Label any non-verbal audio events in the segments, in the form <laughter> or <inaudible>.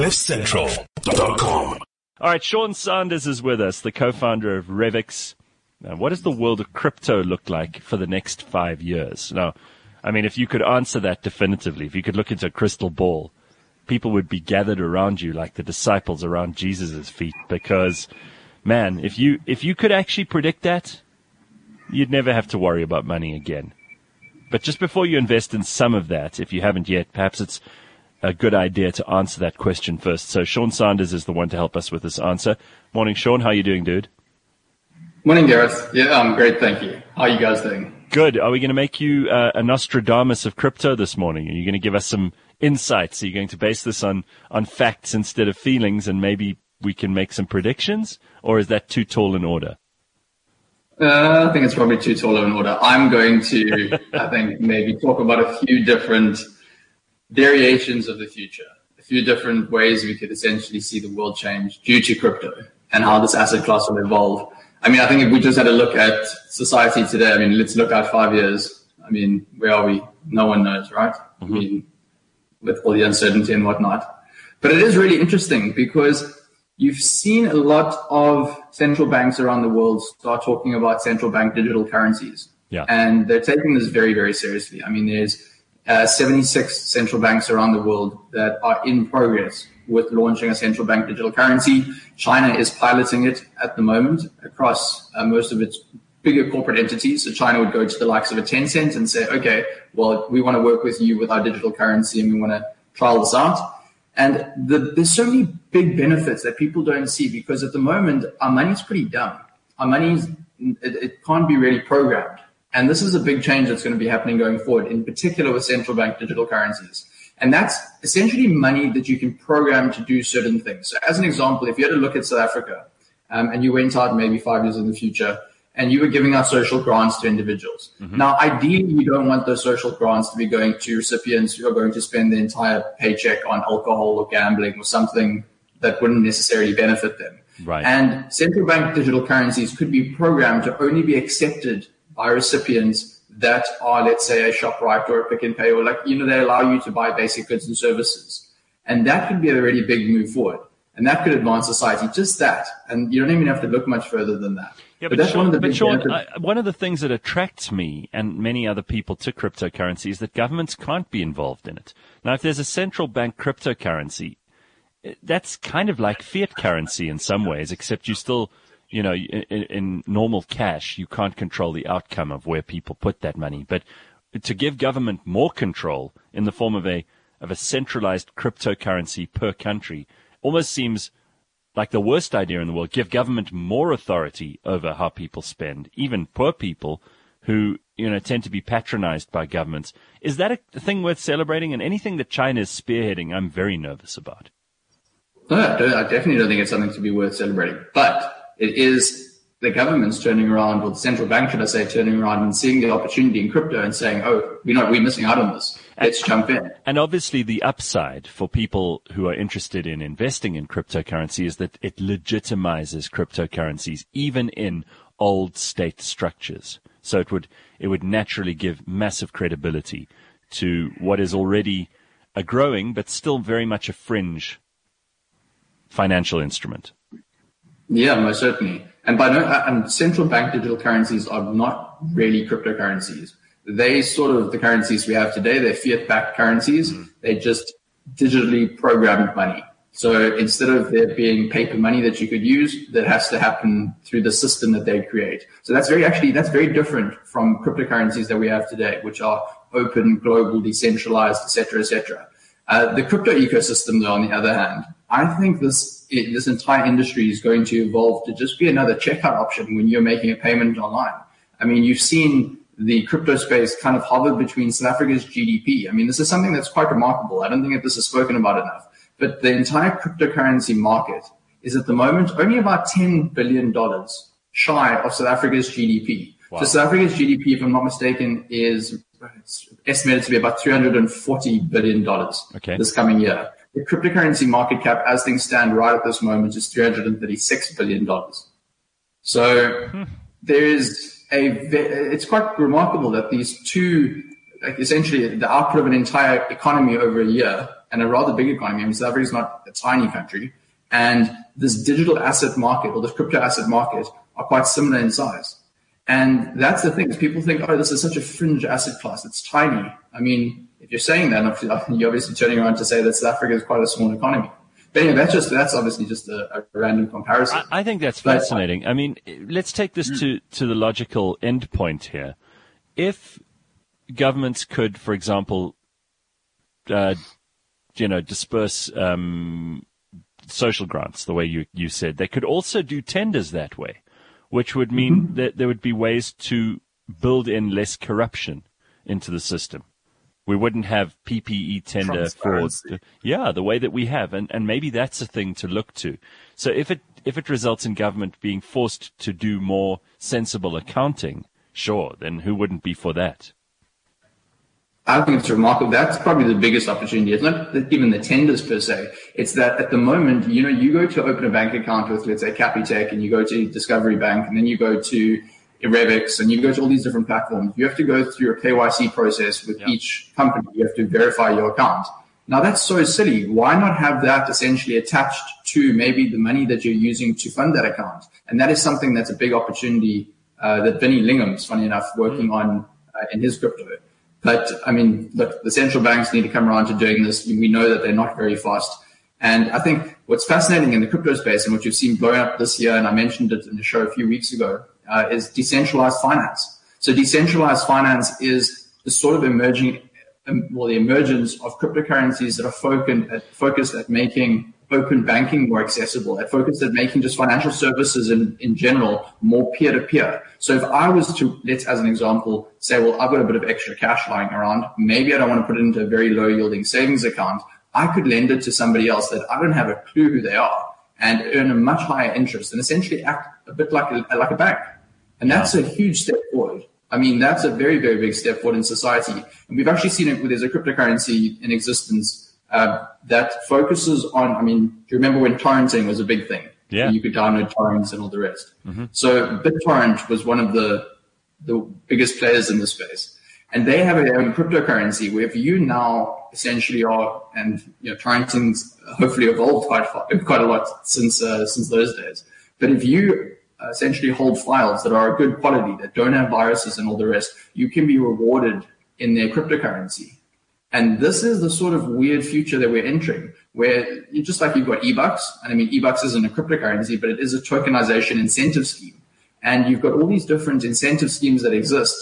CliffCentral.com. All right, Sean Sanders is with us, the co-founder of Revix. Now, what does the world of crypto look like for the next five years? Now, I mean, if you could answer that definitively, if you could look into a crystal ball, people would be gathered around you like the disciples around Jesus' feet because, man, if you, if you could actually predict that, you'd never have to worry about money again. But just before you invest in some of that, if you haven't yet, perhaps it's a good idea to answer that question first. So Sean Sanders is the one to help us with this answer. Morning, Sean. How are you doing, dude? Morning, Gareth. Yeah, I'm great. Thank you. How are you guys doing? Good. Are we going to make you uh, a Nostradamus of crypto this morning? Are you going to give us some insights? Are you going to base this on, on facts instead of feelings and maybe we can make some predictions? Or is that too tall an order? Uh, I think it's probably too tall an order. I'm going to, <laughs> I think, maybe talk about a few different variations of the future, a few different ways we could essentially see the world change due to crypto and how this asset class will evolve. I mean, I think if we just had a look at society today, I mean, let's look at five years. I mean, where are we? No one knows, right? Mm-hmm. I mean, with all the uncertainty and whatnot. But it is really interesting because you've seen a lot of central banks around the world start talking about central bank digital currencies. Yeah. And they're taking this very, very seriously. I mean, there's 76 central banks around the world that are in progress with launching a central bank digital currency. China is piloting it at the moment across uh, most of its bigger corporate entities. So China would go to the likes of a Tencent and say, okay, well, we want to work with you with our digital currency and we want to trial this out. And the, there's so many big benefits that people don't see because at the moment our money's pretty dumb. Our money's it, it can't be really programmed. And this is a big change that's going to be happening going forward, in particular with central bank digital currencies. And that's essentially money that you can program to do certain things. So as an example, if you had to look at South Africa um, and you went out maybe five years in the future and you were giving out social grants to individuals. Mm-hmm. Now, ideally, you don't want those social grants to be going to recipients who are going to spend the entire paycheck on alcohol or gambling or something that wouldn't necessarily benefit them. Right. And central bank digital currencies could be programmed to only be accepted by recipients that are, let's say, a ShopRite or a Pick and Pay, or like, you know, they allow you to buy basic goods and services. And that could be a really big move forward. And that could advance society, just that. And you don't even have to look much further than that. Yeah, but, but that's Sean, one of the but Sean, I, one of the things that attracts me and many other people to cryptocurrency is that governments can't be involved in it. Now, if there's a central bank cryptocurrency, eh, that's kind of like fiat currency in some ways, except you still you know, in, in, normal cash, you can't control the outcome of where people put that money. But to give government more control in the form of a of a centralized cryptocurrency per country almost seems like the worst idea in the world. Give government more authority over how people spend, even poor people who you know tend to be patronized by governments. Is that a thing worth celebrating? And anything that China is spearheading, I'm very nervous about. No, I definitely don't think it's something to be worth celebrating. But it is the government's turning around, or the central bank, should I say, turning around and seeing the opportunity in crypto and saying, oh, we're not, we're missing out on this. Let's jump in. And obviously the upside for people who are interested in investing in cryptocurrency is that it legitimizes cryptocurrencies even in old state structures. So it would, it would naturally give massive credibility to what is already a growing, but still very much a fringe financial instrument. Yeah, most certainly. And by no, and central bank digital currencies are not really cryptocurrencies. They sort of the currencies we have today. They're fiat-backed currencies. Mm. They're just digitally programmed money. So instead of there being paper money that you could use, that has to happen through the system that they create. So that's very actually that's very different from cryptocurrencies that we have today, which are open, global, decentralized, etc., etc. Uh, the crypto ecosystem, though, on the other hand, I think this this entire industry is going to evolve to just be another checkout option when you're making a payment online. I mean, you've seen the crypto space kind of hover between South Africa's GDP. I mean, this is something that's quite remarkable. I don't think that this is spoken about enough. But the entire cryptocurrency market is at the moment only about $10 billion shy of South Africa's GDP. Wow. So South Africa's GDP, if I'm not mistaken, is estimated to be about $340 billion okay. this coming year. The cryptocurrency market cap, as things stand right at this moment, is $336 billion. So hmm. there is a, it's quite remarkable that these two, like essentially the output of an entire economy over a year and a rather big economy. I mean, South Africa is not a tiny country, and this digital asset market or this crypto asset market are quite similar in size. And that's the thing is people think, oh, this is such a fringe asset class. It's tiny. I mean, if you're saying that, you're obviously turning around to say that South Africa is quite a small economy. But anyway, that's just that's obviously just a, a random comparison. I, I think that's fascinating. I mean, let's take this to to the logical end point here. If governments could, for example, uh, you know, disperse um, social grants the way you you said, they could also do tenders that way, which would mean mm-hmm. that there would be ways to build in less corruption into the system we wouldn't have PPE tender for yeah the way that we have, and and maybe that's a thing to look to. So if it if it results in government being forced to do more sensible accounting, sure, then who wouldn't be for that? I think it's remarkable. That's probably the biggest opportunity. It's not even the tenders per se. It's that at the moment, you know, you go to open a bank account with, let's say, Capitec, and you go to Discovery Bank, and then you go to Revix, and you go to all these different platforms. You have to go through a KYC process with each company. You have to verify your account. Now that's so silly. Why not have that essentially attached to maybe the money that you're using to fund that account? And that is something that's a big opportunity uh, that Vinny Lingham's, funny enough, working mm. on uh, in his crypto. But I mean, look, the central banks need to come around to doing this. We know that they're not very fast. And I think what's fascinating in the crypto space and what you've seen blowing up this year, and I mentioned it in the show a few weeks ago, uh, is decentralized finance. So decentralized finance is the sort of emerging, well, the emergence of cryptocurrencies that are focused at, focused at making open banking more accessible, at focused at making just financial services in, in general more peer to peer. So if I was to, let's as an example, say, well, I've got a bit of extra cash lying around. Maybe I don't want to put it into a very low yielding savings account. I could lend it to somebody else that I don't have a clue who they are and earn a much higher interest and essentially act a bit like a, like a bank. And that's a huge step forward. I mean, that's a very, very big step forward in society. And we've actually seen it where there's a cryptocurrency in existence uh, that focuses on, I mean, do you remember when torrenting was a big thing? Yeah. You could download torrents and all the rest. Mm-hmm. So BitTorrent was one of the, the biggest players in the space. And they have their own cryptocurrency where if you now essentially are, and you know, torrenting's hopefully evolved quite, quite a lot since, uh, since those days. But if you Uh, essentially hold files that are a good quality, that don't have viruses and all the rest, you can be rewarded in their cryptocurrency. And this is the sort of weird future that we're entering, where just like you've got eBucks, and I mean, eBucks isn't a cryptocurrency, but it is a tokenization incentive scheme. And you've got all these different incentive schemes that exist.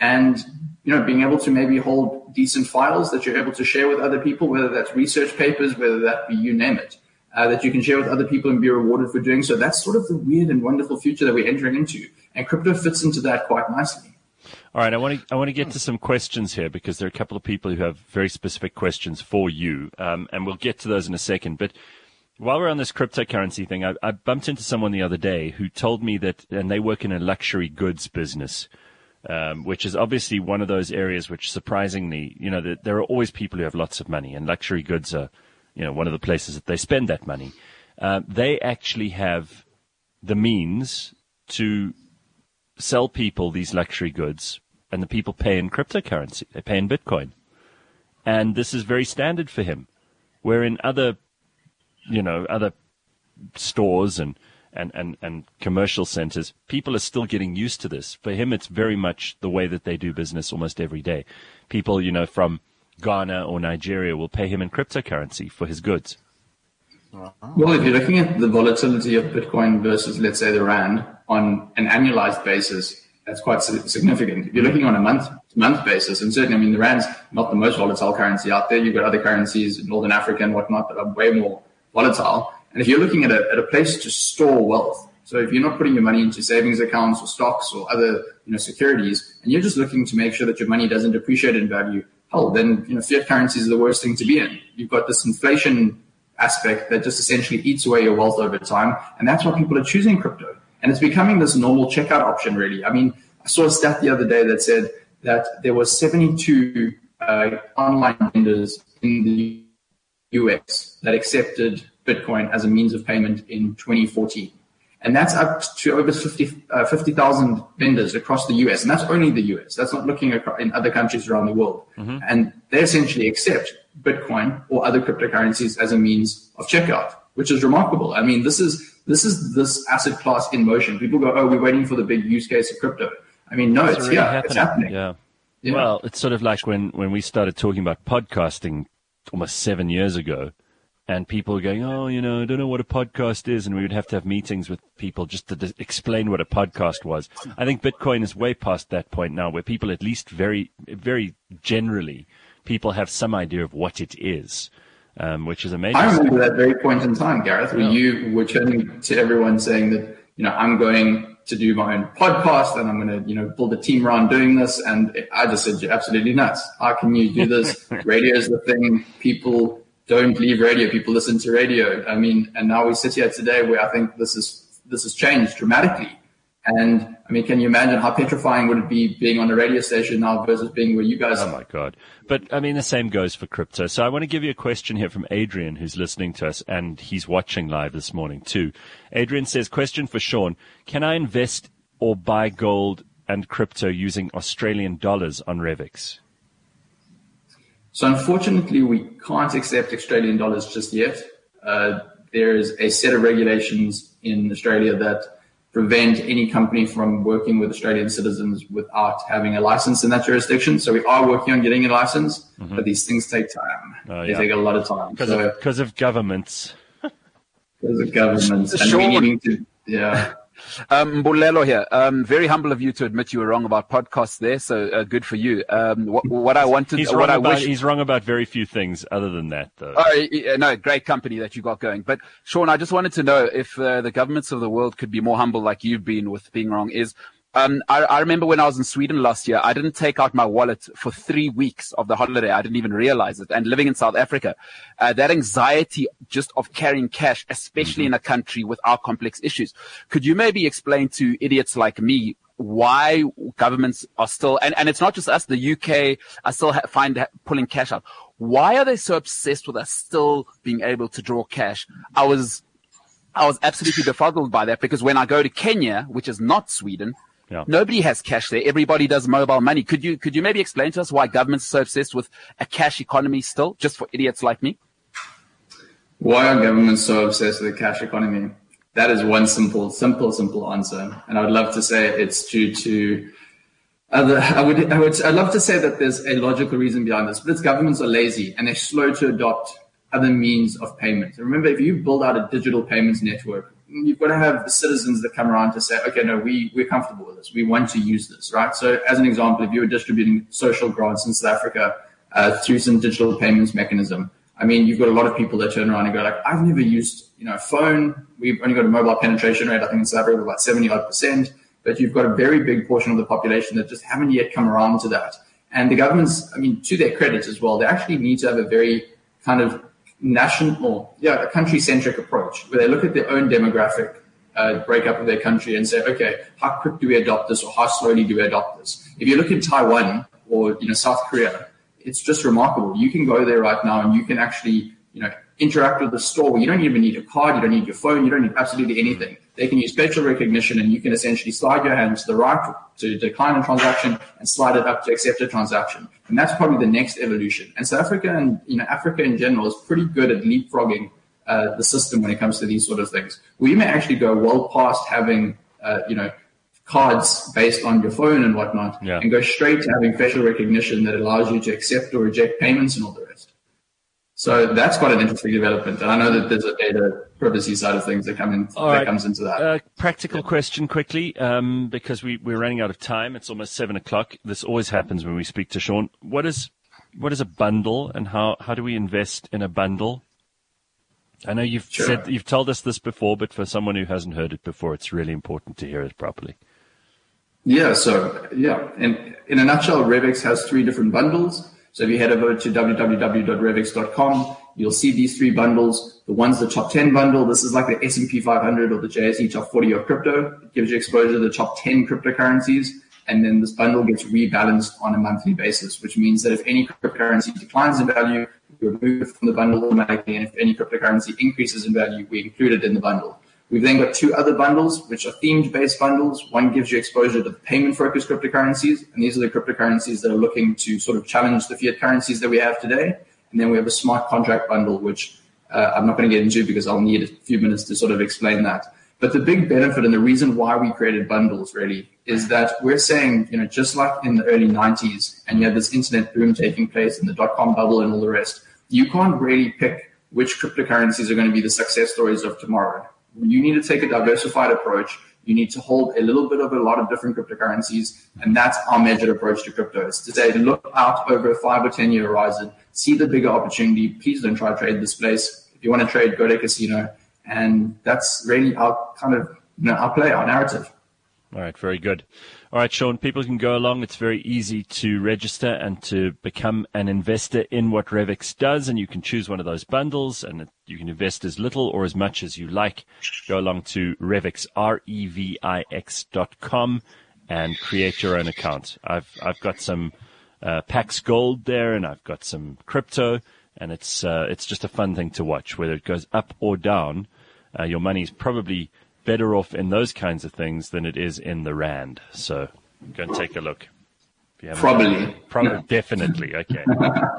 And, you know, being able to maybe hold decent files that you're able to share with other people, whether that's research papers, whether that be you name it uh, that you can share with other people and be rewarded for doing so. That's sort of the weird and wonderful future that we're entering into, and crypto fits into that quite nicely. All right, I want to I want to get to some questions here because there are a couple of people who have very specific questions for you, um, and we'll get to those in a second. But while we're on this cryptocurrency thing, I, I bumped into someone the other day who told me that, and they work in a luxury goods business. Um, which is obviously one of those areas which surprisingly, you know, there, there, are always people who have lots of money, and luxury goods are you know, one of the places that they spend that money, uh, they actually have the means to sell people these luxury goods, and the people pay in cryptocurrency. They pay in Bitcoin, and this is very standard for him. Where in other, you know, other stores and and, and, and commercial centers, people are still getting used to this. For him, it's very much the way that they do business almost every day. People, you know, from Ghana or Nigeria will pay him in cryptocurrency for his goods. Well, if you're looking at the volatility of Bitcoin versus, let's say, the Rand on an annualized basis, that's quite significant. If you're looking on a month month basis, and certainly, I mean, the Rand's not the most volatile currency out there. You've got other currencies in Northern Africa and whatnot that are way more volatile. And if you're looking at a, at a place to store wealth, so if you're not putting your money into savings accounts or stocks or other, you know, securities, and you're just looking to make sure that your money doesn't depreciate in value, oh, then you know fiat currency is the worst thing to be in. You've got this inflation aspect that just essentially eats away your wealth over time, and that's why people are choosing crypto. And it's becoming this normal checkout option, really. I mean, I saw a stat the other day that said that there were 72 uh, online vendors in the US that accepted Bitcoin as a means of payment in 2014. And that's up to over 50,000 uh, 50, vendors across the US. And that's only the US. That's not looking in other countries around the world. Mm-hmm. And they essentially accept Bitcoin or other cryptocurrencies as a means of checkout, which is remarkable. I mean, this is this is this asset class in motion. People go, "Oh, we're waiting for the big use case of crypto." I mean, no, it's, it's here. Happening. It's happening. Yeah. yeah. Well, it's sort of like when when we started talking about podcasting almost seven years ago and people going, oh, you know, I don't know what a podcast is, and we would have to have meetings with people just to d- explain what a podcast was. I think Bitcoin is way past that point now, where people, at least very, very generally, people have some idea of what it is, um, which is amazing. I remember that very point in time, Gareth, where yeah. you were turning to everyone saying that, you know, I'm going to do my own podcast and I'm going to, you know, build a team around doing this. And I just said, you're absolutely nuts. How can you do this? <laughs> radio is the thing people don't leave radio. People listen to radio. I mean, and now we sit here today where I think this is this has changed dramatically. And I mean, can you imagine how petrifying would it be being on a radio station now versus being where you guys oh? Oh my God. But I mean, the same goes for crypto. So I want to give you a question here from Adrian, who's listening to us and he's watching live this morning too. Adrian says, question for Sean. Can I invest or buy gold and crypto using Australian dollars on Revix? So unfortunately, we can't accept Australian dollars just yet. Uh, there is a set of regulations in Australia that prevent any company from working with Australian citizens without having a license in that jurisdiction. So we are working on getting a license, mm-hmm. but these things take time. Oh, they yeah. take a lot of time because so, of, of, governments. Because of governments, and we needing to yeah. Um, Mbulelo here. Um, very humble of you to admit you were wrong about podcasts there. So uh, good for you. Um, what, what, I wanted, he's what I about, wish, he's wrong about very few things other than that, though. Oh, no, great company that you got going. But Sean, I just wanted to know if uh, the governments of the world could be more humble, like you've been with being wrong. Is um, I, I, remember when I was in Sweden last year, I didn't take out my wallet for three weeks of the holiday. I didn't even realize it. And living in South Africa, uh, that anxiety just of carrying cash, especially mm-hmm. in a country with our complex issues. Could you maybe explain to idiots like me why governments are still, and, and it's not just us, the UK are still ha- find pulling cash out. Why are they so obsessed with us still being able to draw cash? I was, I was absolutely befuddled by that because when I go to Kenya, which is not Sweden, yeah. Nobody has cash there. Everybody does mobile money. Could you could you maybe explain to us why governments are so obsessed with a cash economy still, just for idiots like me? Why are governments so obsessed with a cash economy? That is one simple, simple, simple answer. And I would love to say it's due to other, I would, I would, I'd love to say that there's a logical reason behind this, but it's governments are lazy and they're slow to adopt other means of payment. remember, if you build out a digital payments network, you've got to have the citizens that come around to say, okay, no, we, we're comfortable with this. We want to use this, right? So as an example, if you were distributing social grants in South Africa uh, through some digital payments mechanism, I mean, you've got a lot of people that turn around and go like, I've never used, you know, a phone. We've only got a mobile penetration rate, I think in South Africa about 70 odd percent, but you've got a very big portion of the population that just haven't yet come around to that. And the governments, I mean, to their credit as well, they actually need to have a very kind of national, yeah, a country centric approach where they look at their own demographic uh, breakup of their country and say, okay, how quick do we adopt this or how slowly do we adopt this? If you look at Taiwan or you know South Korea, it's just remarkable. You can go there right now and you can actually you know interact with the store. You don't even need a card, you don't need your phone, you don't need absolutely anything. They can use facial recognition and you can essentially slide your hand to the right to decline a transaction and slide it up to accept a transaction. And that's probably the next evolution. And South Africa and you know Africa in general is pretty good at leapfrogging uh, the system when it comes to these sort of things. We may actually go well past having uh, you know cards based on your phone and whatnot, yeah. and go straight to having facial recognition that allows you to accept or reject payments and all the rest. So that's quite an interesting development, and I know that there's a data privacy side of things that come in All that right. comes into that. Uh, practical yeah. question quickly, um, because we we're running out of time. It's almost seven o'clock. This always happens when we speak to Sean. What is what is a bundle, and how how do we invest in a bundle? I know you've sure. said you've told us this before, but for someone who hasn't heard it before, it's really important to hear it properly. Yeah. So yeah, in in a nutshell, Revix has three different bundles. So if you head over to www.revix.com, you'll see these three bundles. The one's the top 10 bundle. This is like the S&P 500 or the JSE top 40 of crypto. It gives you exposure to the top 10 cryptocurrencies. And then this bundle gets rebalanced on a monthly basis, which means that if any cryptocurrency declines in value, we remove it from the bundle automatically. And if any cryptocurrency increases in value, we include it in the bundle. We've then got two other bundles, which are themed based bundles. One gives you exposure to payment focused cryptocurrencies. And these are the cryptocurrencies that are looking to sort of challenge the fiat currencies that we have today. And then we have a smart contract bundle, which uh, I'm not going to get into because I'll need a few minutes to sort of explain that. But the big benefit and the reason why we created bundles really is that we're saying, you know, just like in the early 90s and you had this internet boom taking place and the dot com bubble and all the rest, you can't really pick which cryptocurrencies are going to be the success stories of tomorrow. You need to take a diversified approach. You need to hold a little bit of a lot of different cryptocurrencies. And that's our measured approach to crypto. It's to say, look out over a five or 10 year horizon, see the bigger opportunity. Please don't try to trade this place. If you want to trade, go to a casino. And that's really our kind of, you know, our play, our narrative. All right, very good. All right, Sean, people can go along. It's very easy to register and to become an investor in what Revix does, and you can choose one of those bundles, and you can invest as little or as much as you like. Go along to Revix, R-E-V-I-X dot com, and create your own account. I've I've got some uh, Pax Gold there, and I've got some crypto, and it's uh, it's just a fun thing to watch. Whether it goes up or down, uh, your money's probably better off in those kinds of things than it is in the rand. So go and take a look. Probably. Probably, definitely. <laughs> Okay.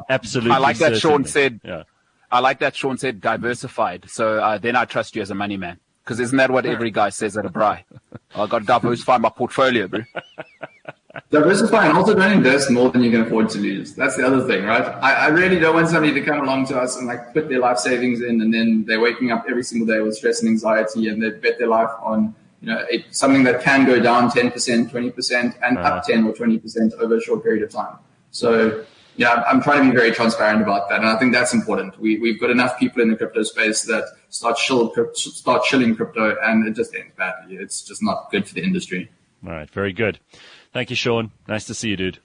Absolutely. I like that certainly. Sean said. Yeah. I like that Sean said diversified. So uh, then I trust you as a money man. Because isn't that what every guy says at a braai? <laughs> I got to diversify my portfolio, bro. <laughs> Diversify and also don't invest more than you can afford to lose. That's the other thing, right? I, I, really don't want somebody to come along to us and like put their life savings in and then they're waking up every single day with stress and anxiety and they bet their life on, you know, it, something that can go down 10%, 20% and uh-huh. up 10 or 20% over a short period of time. So, yeah, I'm trying to be very transparent about that. And I think that's important. We, we've got enough people in the crypto space that start, chill, start chilling crypto and it just ends badly. It's just not good for the industry. All right. Very good. Thank you, Sean. Nice to see you, dude.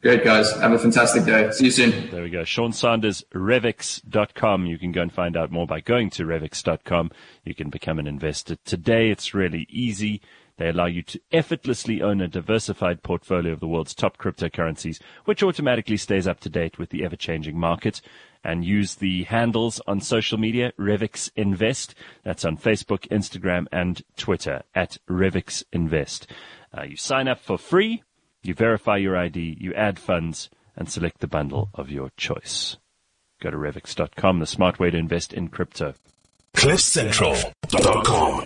Great, guys. Have a fantastic day. See you soon. There we go. Sean Sanders, Revix.com. You can go and find out more by going to Revix.com. You can become an investor today. It's really easy. They allow you to effortlessly own a diversified portfolio of the world's top cryptocurrencies, which automatically stays up to date with the ever-changing market. And use the handles on social media, Revix Invest. That's on Facebook, Instagram, and Twitter at Revix Invest. Uh, you sign up for free, you verify your ID, you add funds, and select the bundle of your choice. Go to Revix.com, the smart way to invest in crypto. CliffCentral.com